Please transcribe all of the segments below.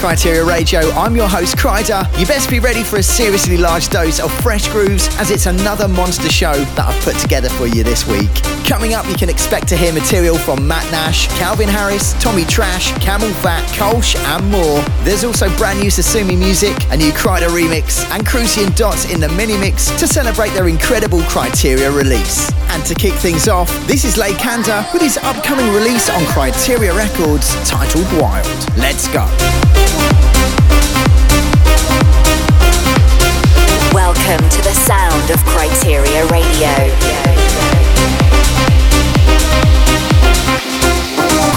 Criteria Radio. I'm your host, Kryder. You best be ready for a seriously large dose of fresh grooves as it's another monster show that I've put together for you this week. Coming up, you can expect to hear material from Matt Nash, Calvin Harris, Tommy Trash, Camel Fat, Kolsch, and more. There's also brand new Sasumi music, a new Kryder remix, and Crucian Dots in the mini mix to celebrate their incredible Criteria release. And to kick things off, this is Lay Kanda with his upcoming release on Criteria Records titled Wild. Let's go. Welcome to the sound of Criteria Radio.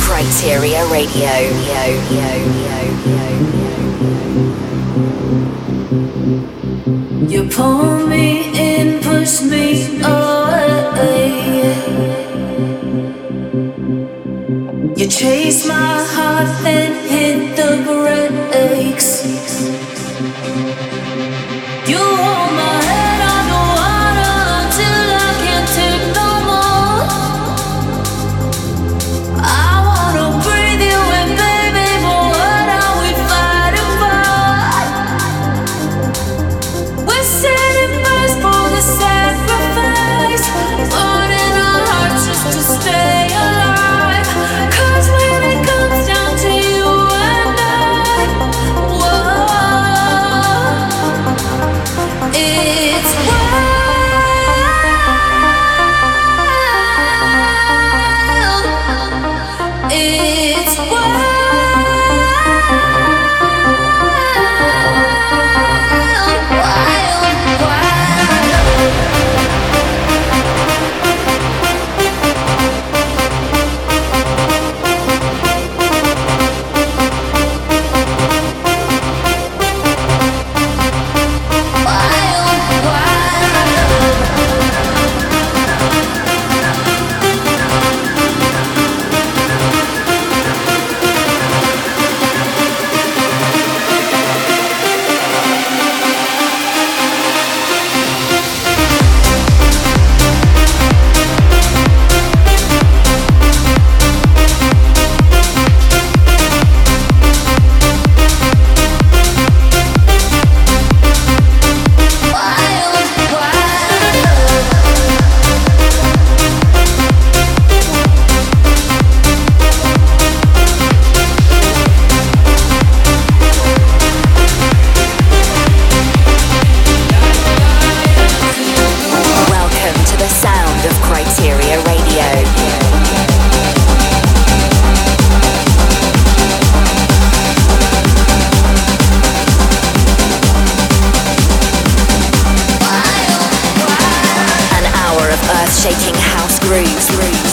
Criteria Radio. You pull me in, push me away. You chase my heart, then hit the brakes. You shaking house grooves. grooves.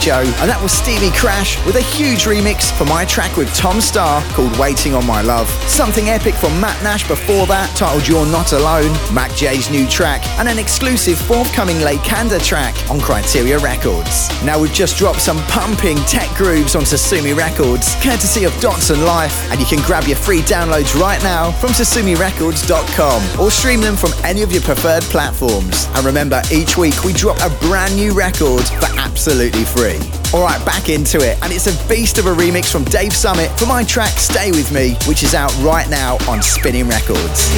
Radio. And that was Stevie Crash with a huge remix for my track with Tom Starr called Waiting on My Love. Something epic from Matt Nash before that, titled You're Not Alone, Mac J's new track, and an exclusive forthcoming Lake Kanda track on Criteria Records. Now we've just dropped some pumping tech grooves on Sasumi Records, courtesy of Dots and Life, and you can grab your free downloads right now from sasumirecords.com or stream them from any of your preferred platforms. And remember, each week we drop a brand new record for absolutely free. Alright, back into it, and it's a beast of a remix from Dave Summit for my track Stay With Me, which is out right now on Spinnin' Records.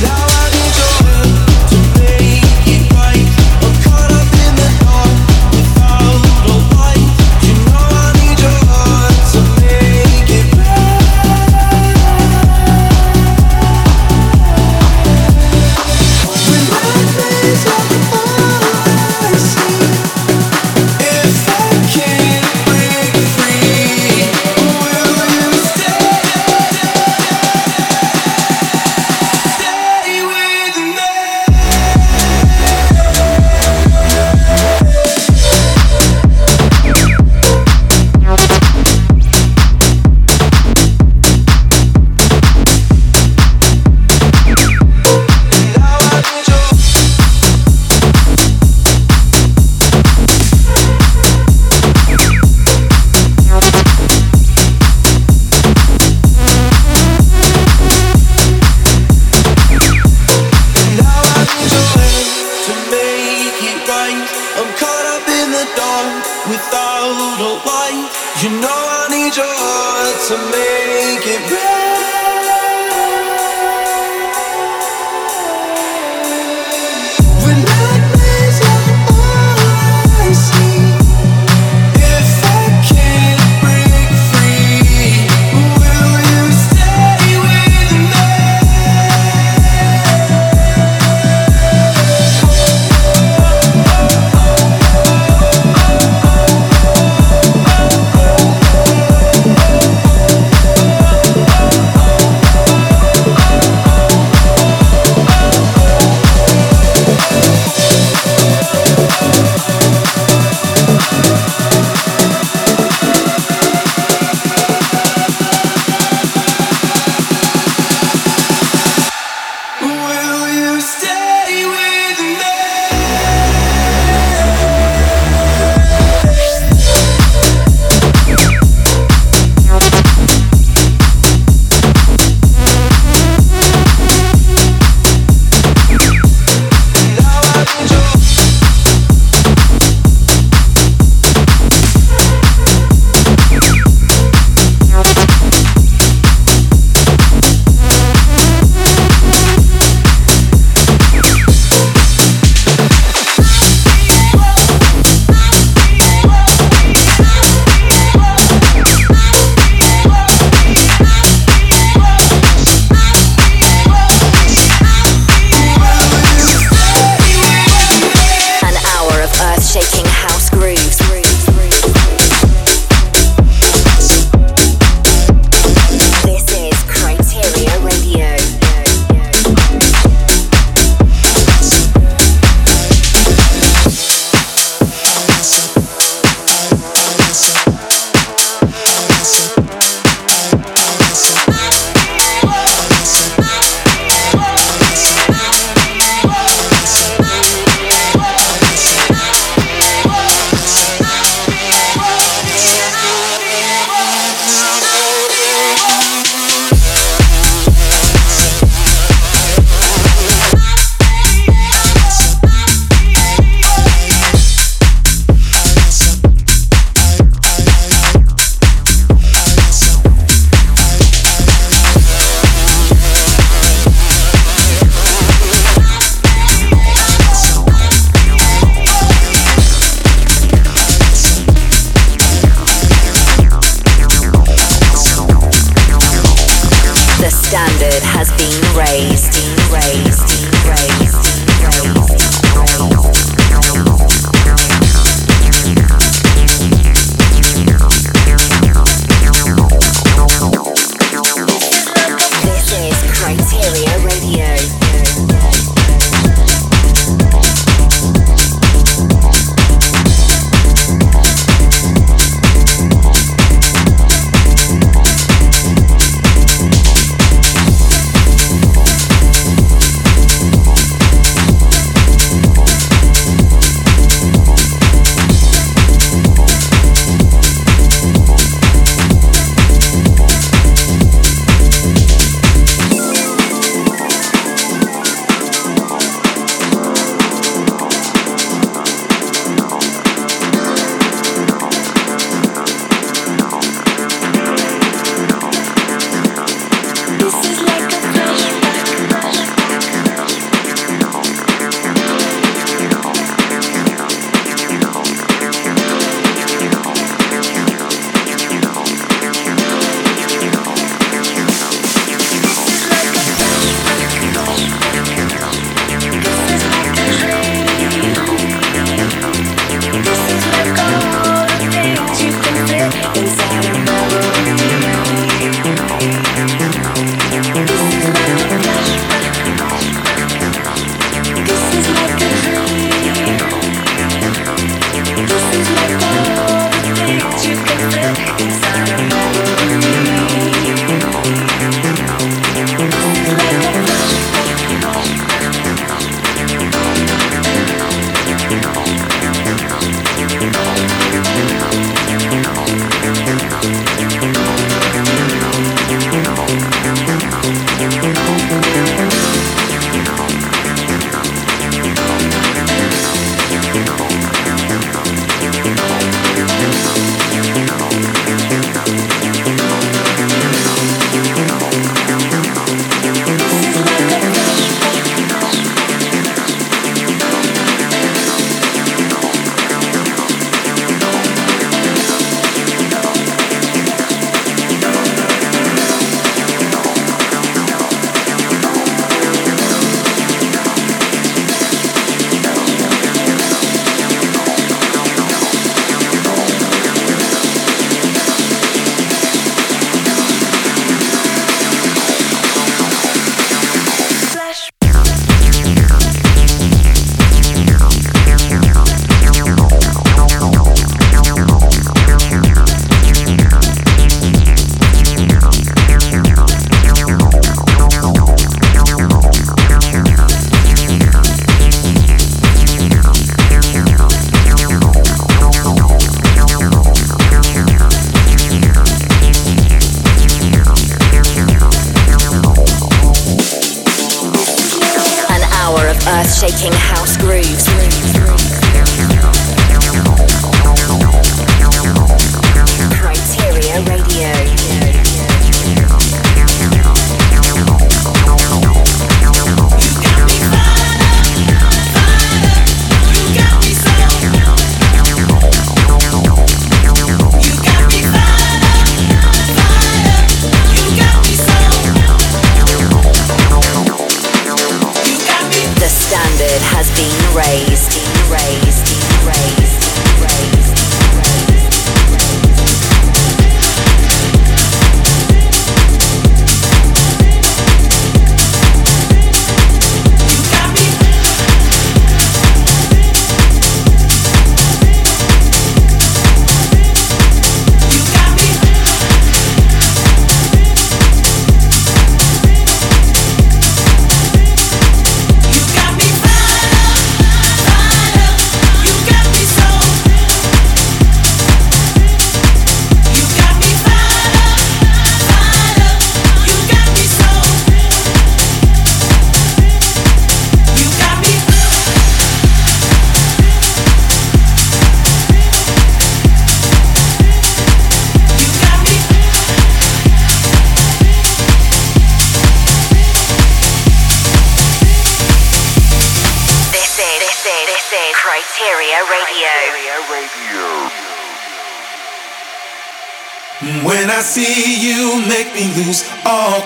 being Raised, being Raised, being Raised, Dean Raised.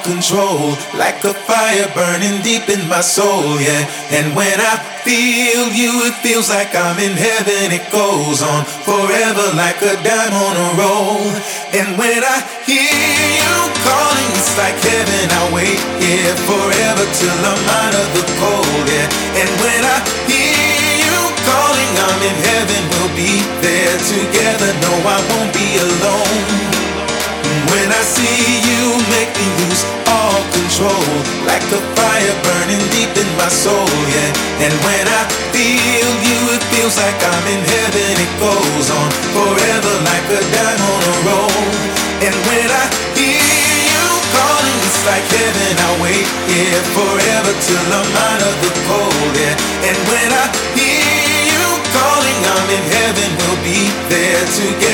Control, like a fire burning deep in my soul, yeah. And when I feel you, it feels like I'm in heaven. It goes on forever, like a dime on a roll. And when I hear you calling, it's like heaven. I wait, yeah, forever till I'm out of the cold, yeah. And when I hear you calling, I'm in heaven. We'll be there together. No, I won't be alone. When I see you, control. Like a fire burning deep in my soul, yeah. And when I feel you, it feels like I'm in heaven. It goes on forever like a dime on a roll. And when I hear you calling, it's like heaven. I wait, yeah, forever till I'm out of the cold, yeah. And when I hear you calling, I'm in heaven. We'll be there together.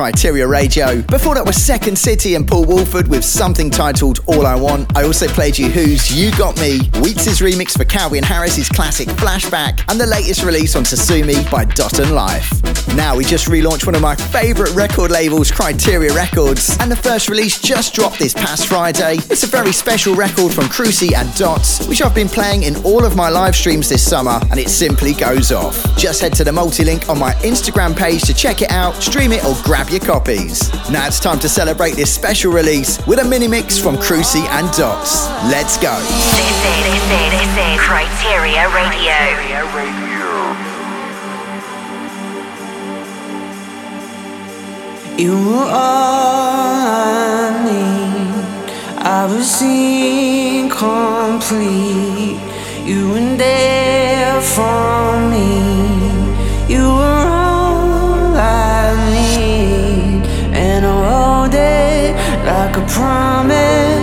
Criteria Radio. Before that was Second City and Paul Woolford with something titled All I Want. I also played you Who's You Got Me, Weeks' remix for Calvin Harris's classic Flashback, and the latest release on Sasumi by Dot and Life. Now we just relaunched one of my favourite record labels, Criteria Records, and the first release just dropped this past Friday. It's a very special record from Cruci and Dots, which I've been playing in all of my live streams this summer, and it simply goes off. Just head to the multi-link on my Instagram page to check it out, stream it, or grab your copies. Now it's time to celebrate this special release with a mini mix from Cruci and Dots. Let's go. This is, this is, this is Criteria Radio. You were all I need. I was incomplete. You were there for me. Promise.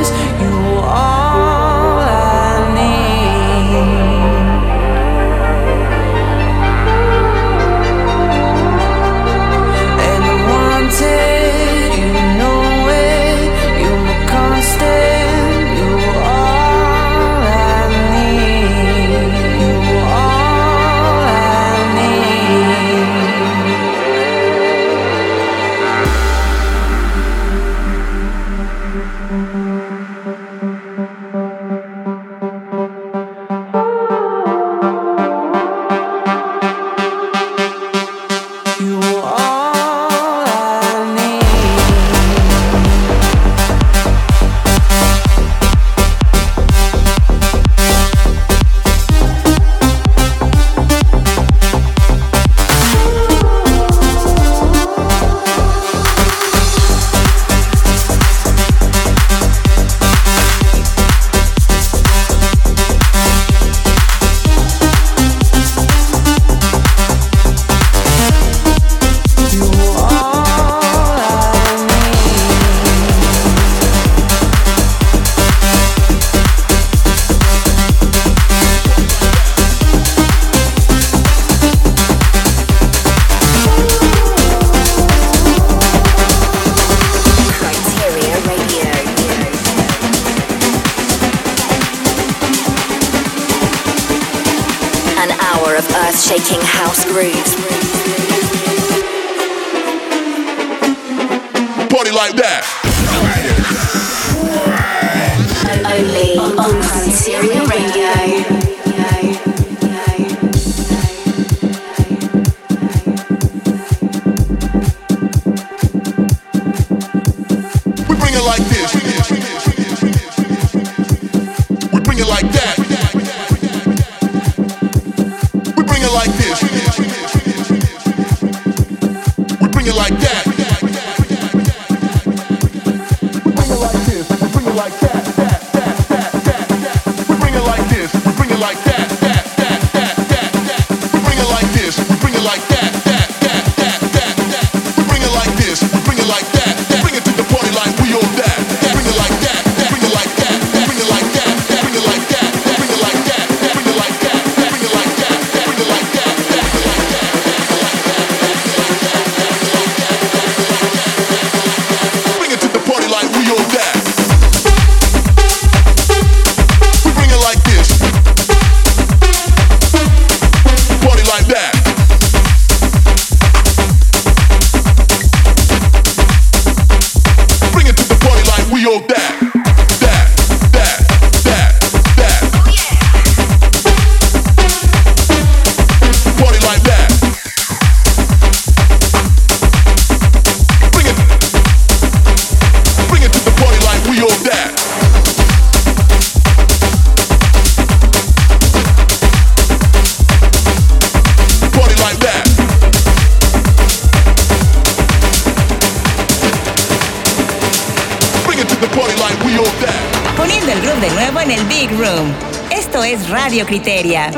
Esto es Radio Criteria.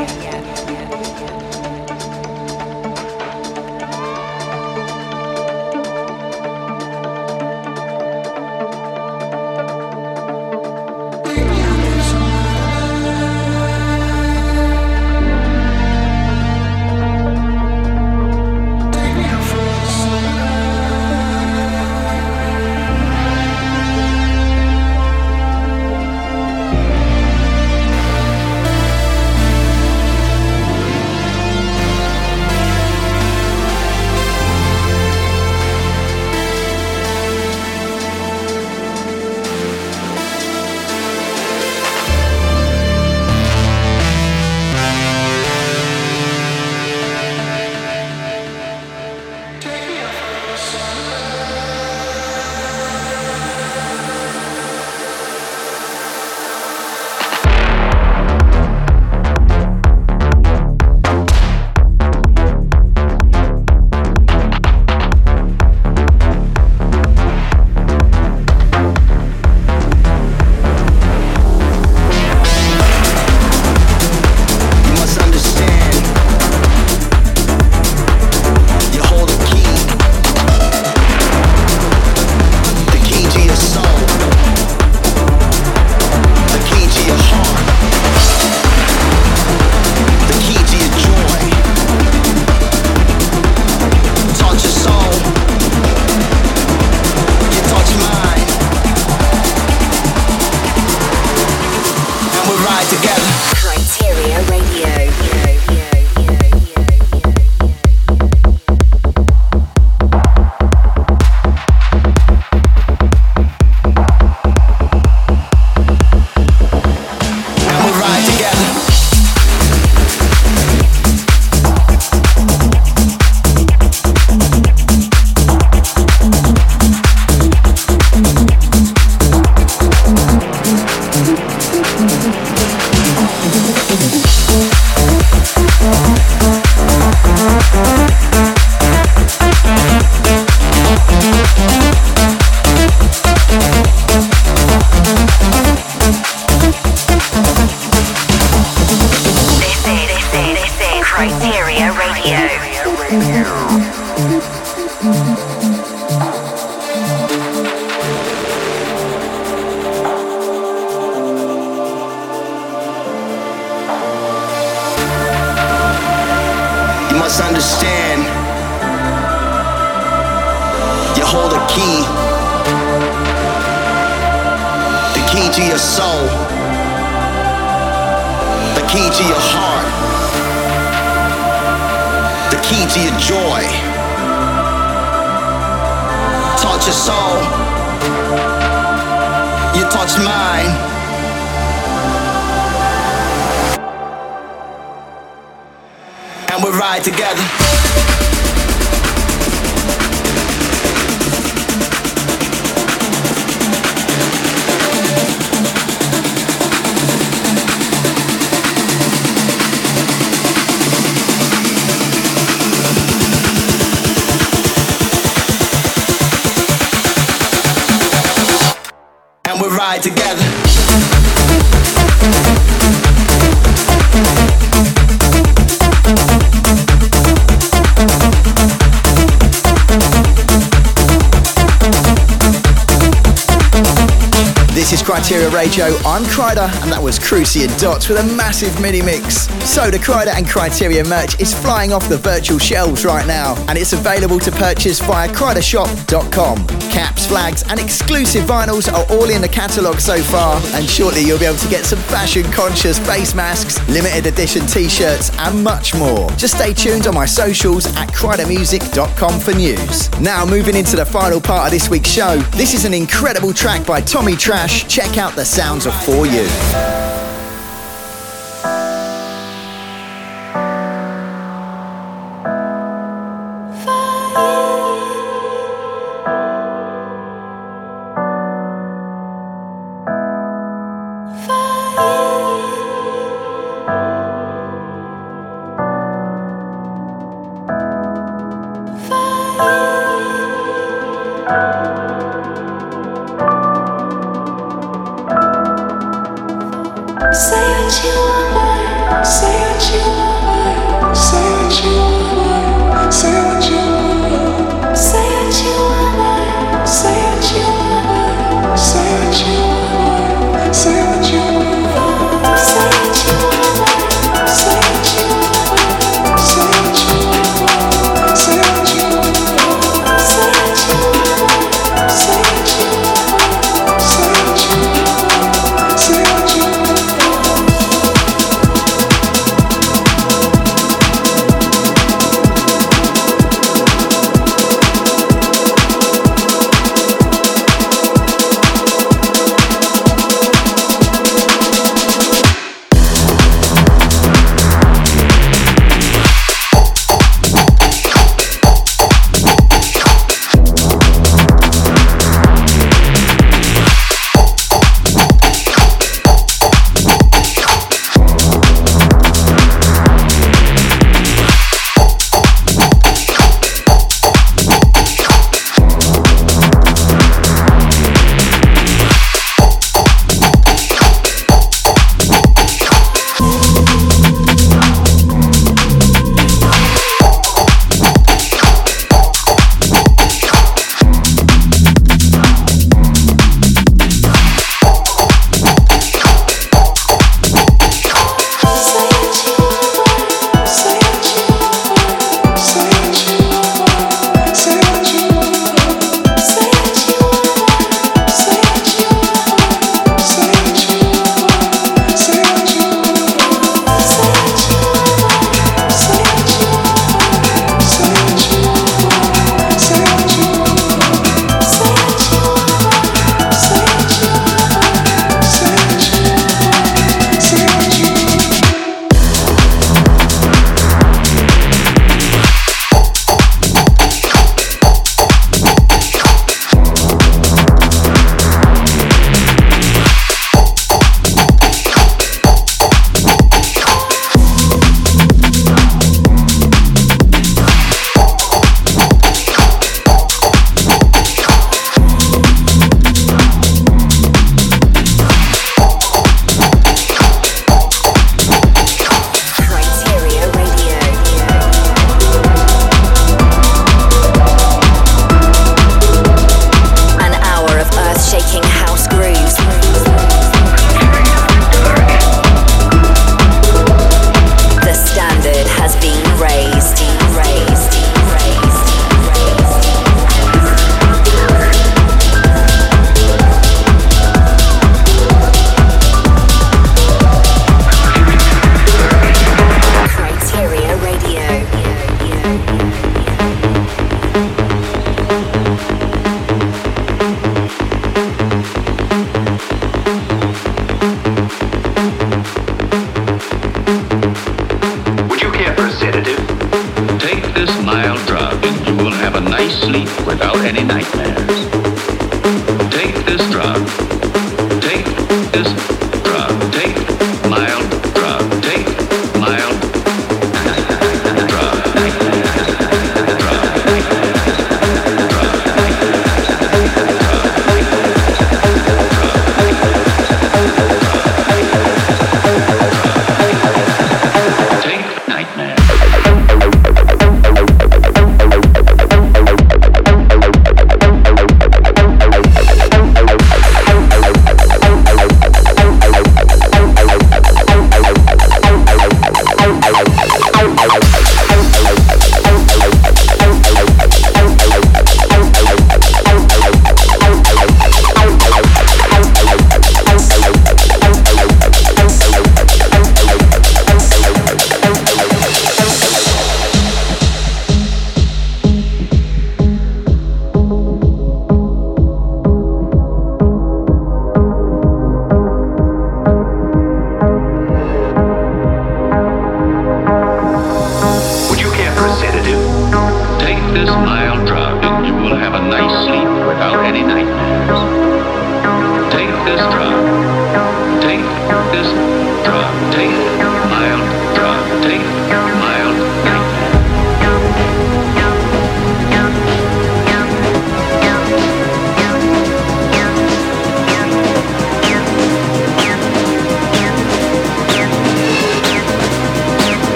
Criteria Radio. I'm Kryder, and that was Crucian Dots with a massive mini mix. So, the Kryder and Criteria merch is flying off the virtual shelves right now, and it's available to purchase via KryderShop.com. Caps, flags, and exclusive vinyls are all in the catalogue so far, and shortly you'll be able to get some fashion conscious face masks, limited edition t shirts, and much more. Just stay tuned on my socials at KryderMusic.com for news. Now, moving into the final part of this week's show, this is an incredible track by Tommy Trash check out the sounds of For You.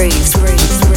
grooves. grooves.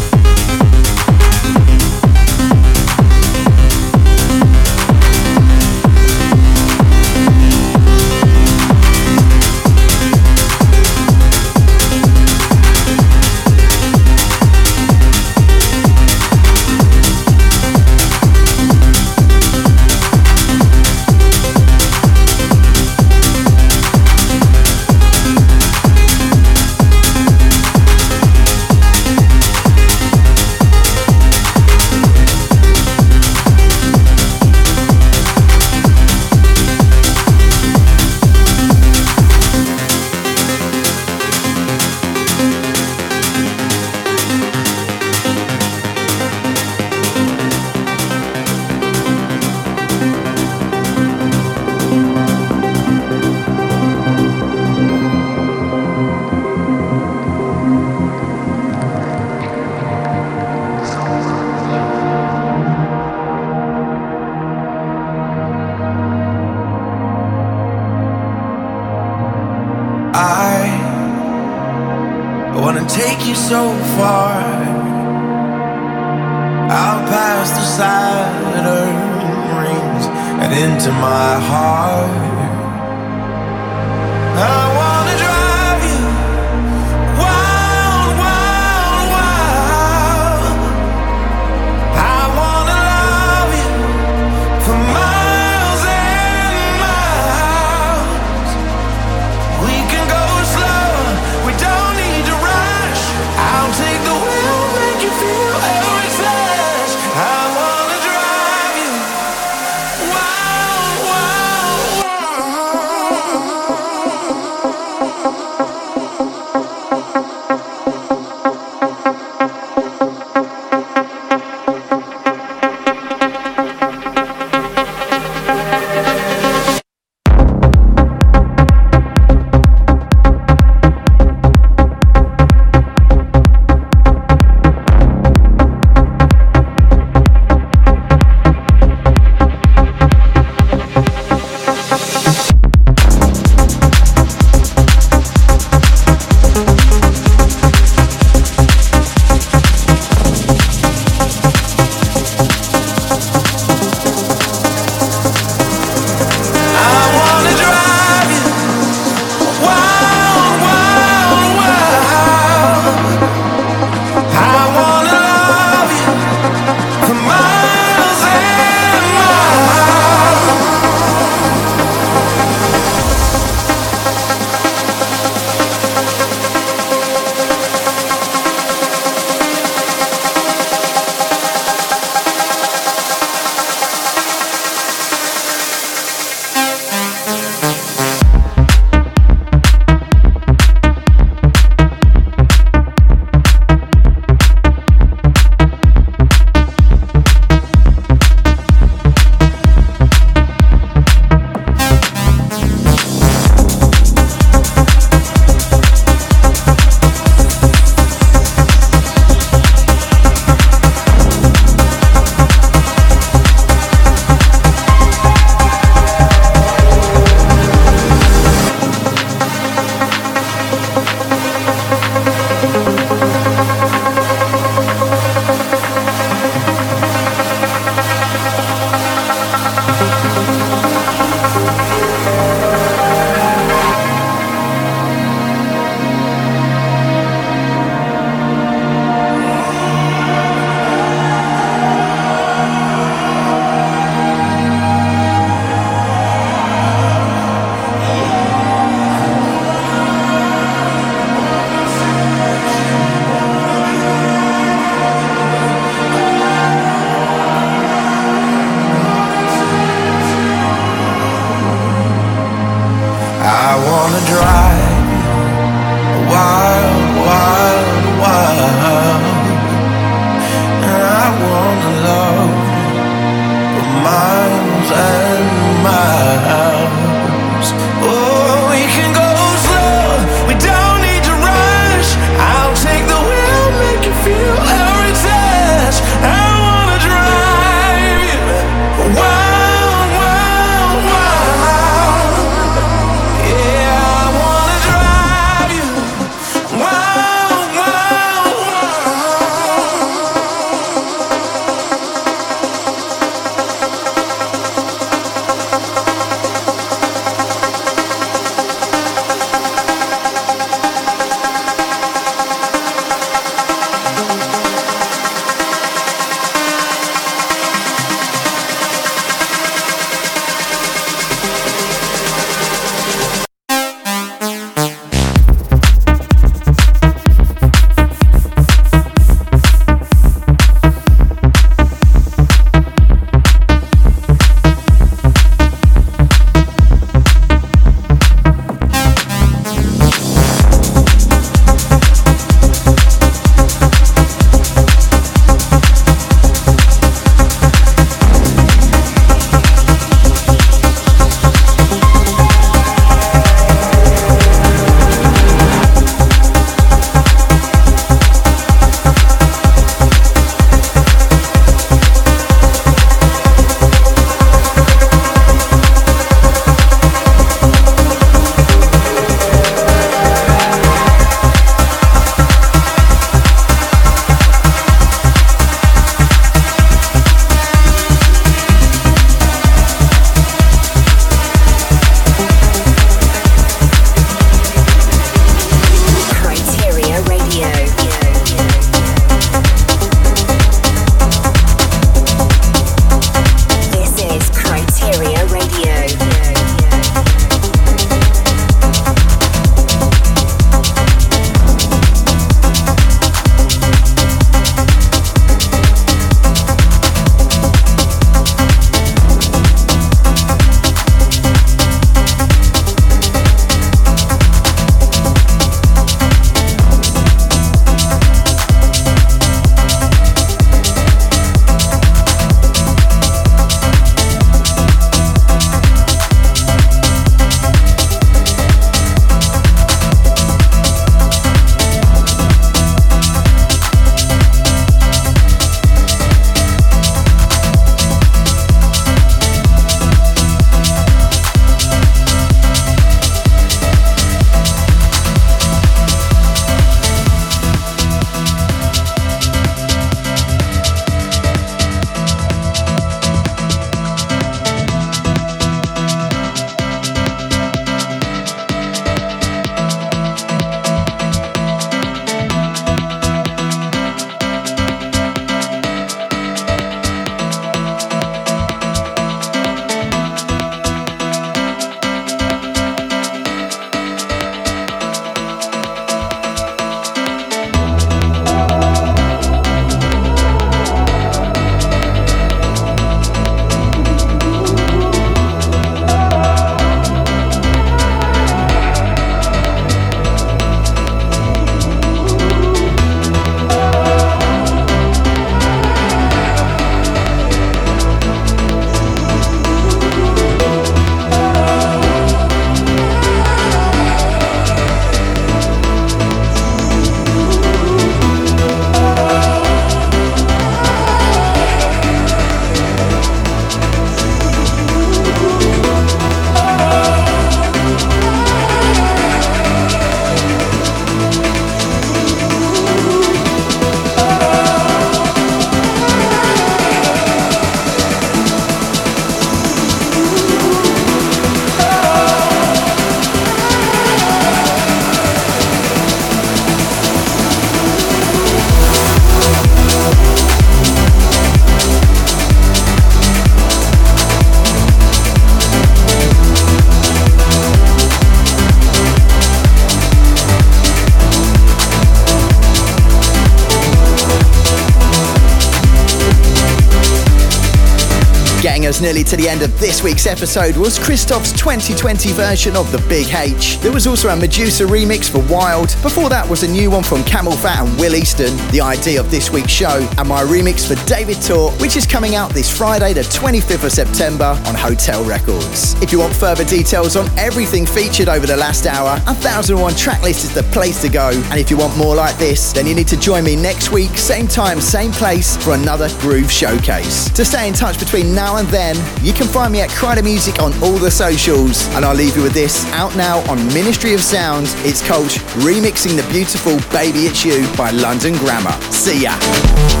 Nearly to the end of this week's episode was Christoph's 2020 version of The Big H. There was also a Meduza remix for Wild. Before that was a new one from CamelPhat and Will Easton, the idea of this week's show, and my remix for David Tort, which is coming out this Friday, the 25th of September on Hotel Records. If you want further details on everything featured over the last hour, 1001 Tracklist is the place to go. And if you want more like this, then you need to join me next week, same time, same place, for another Groove Showcase. To stay in touch between now and then, you can find me at Kryder Music on all the socials. And I'll leave you with this out now on Ministry of Sound. It's called Remixing the Beautiful Baby It's You by London Grammar. See ya.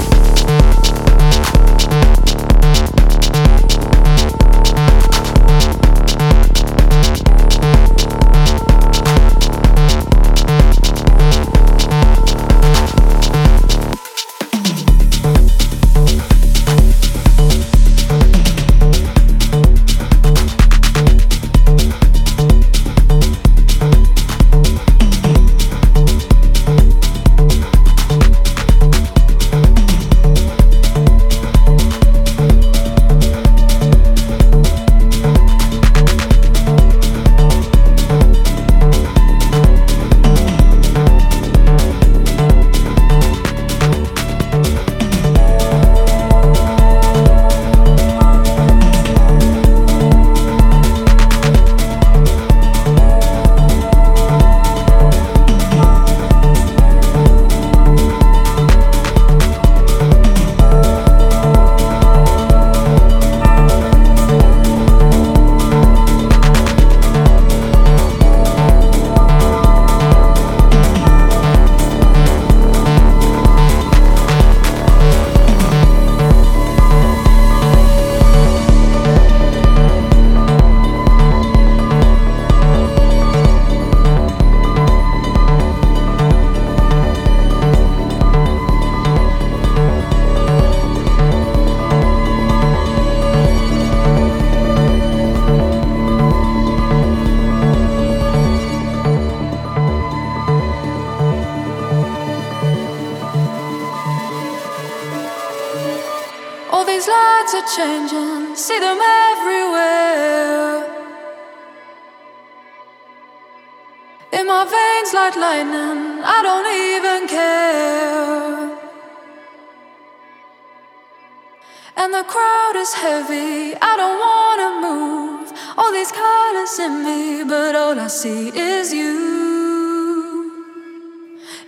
And the crowd is heavy, I don't wanna move. All these colors in me, but all I see is you.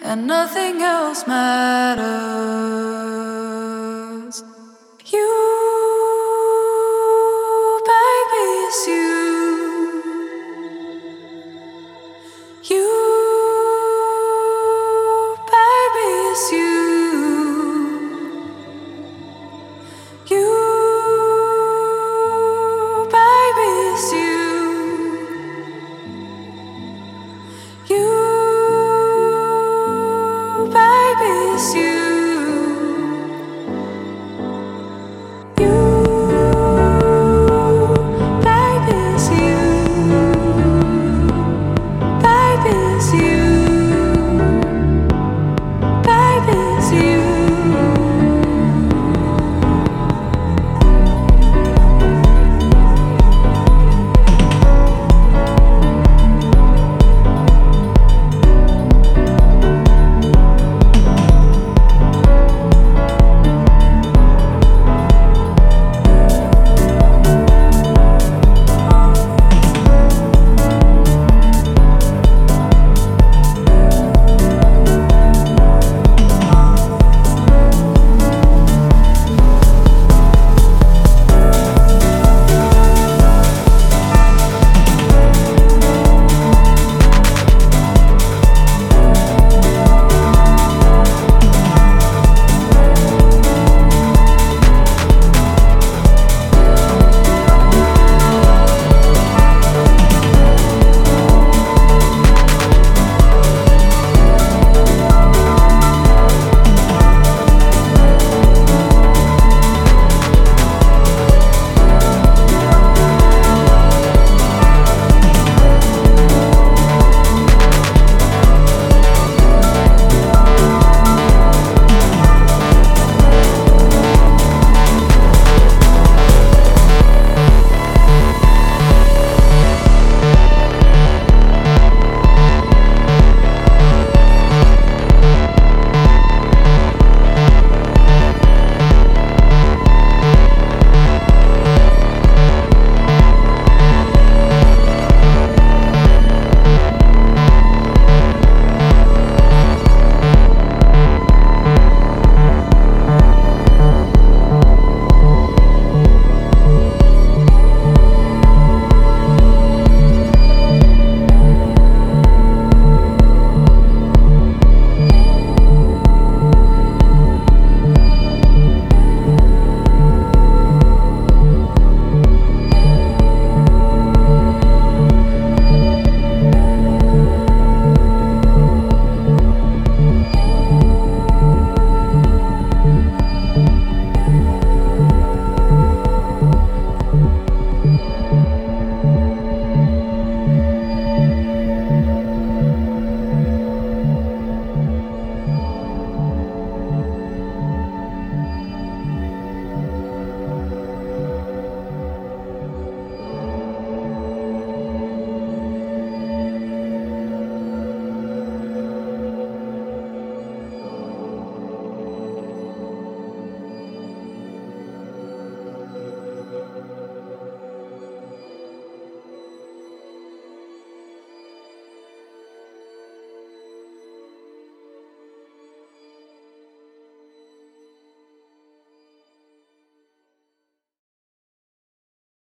And nothing else matters. You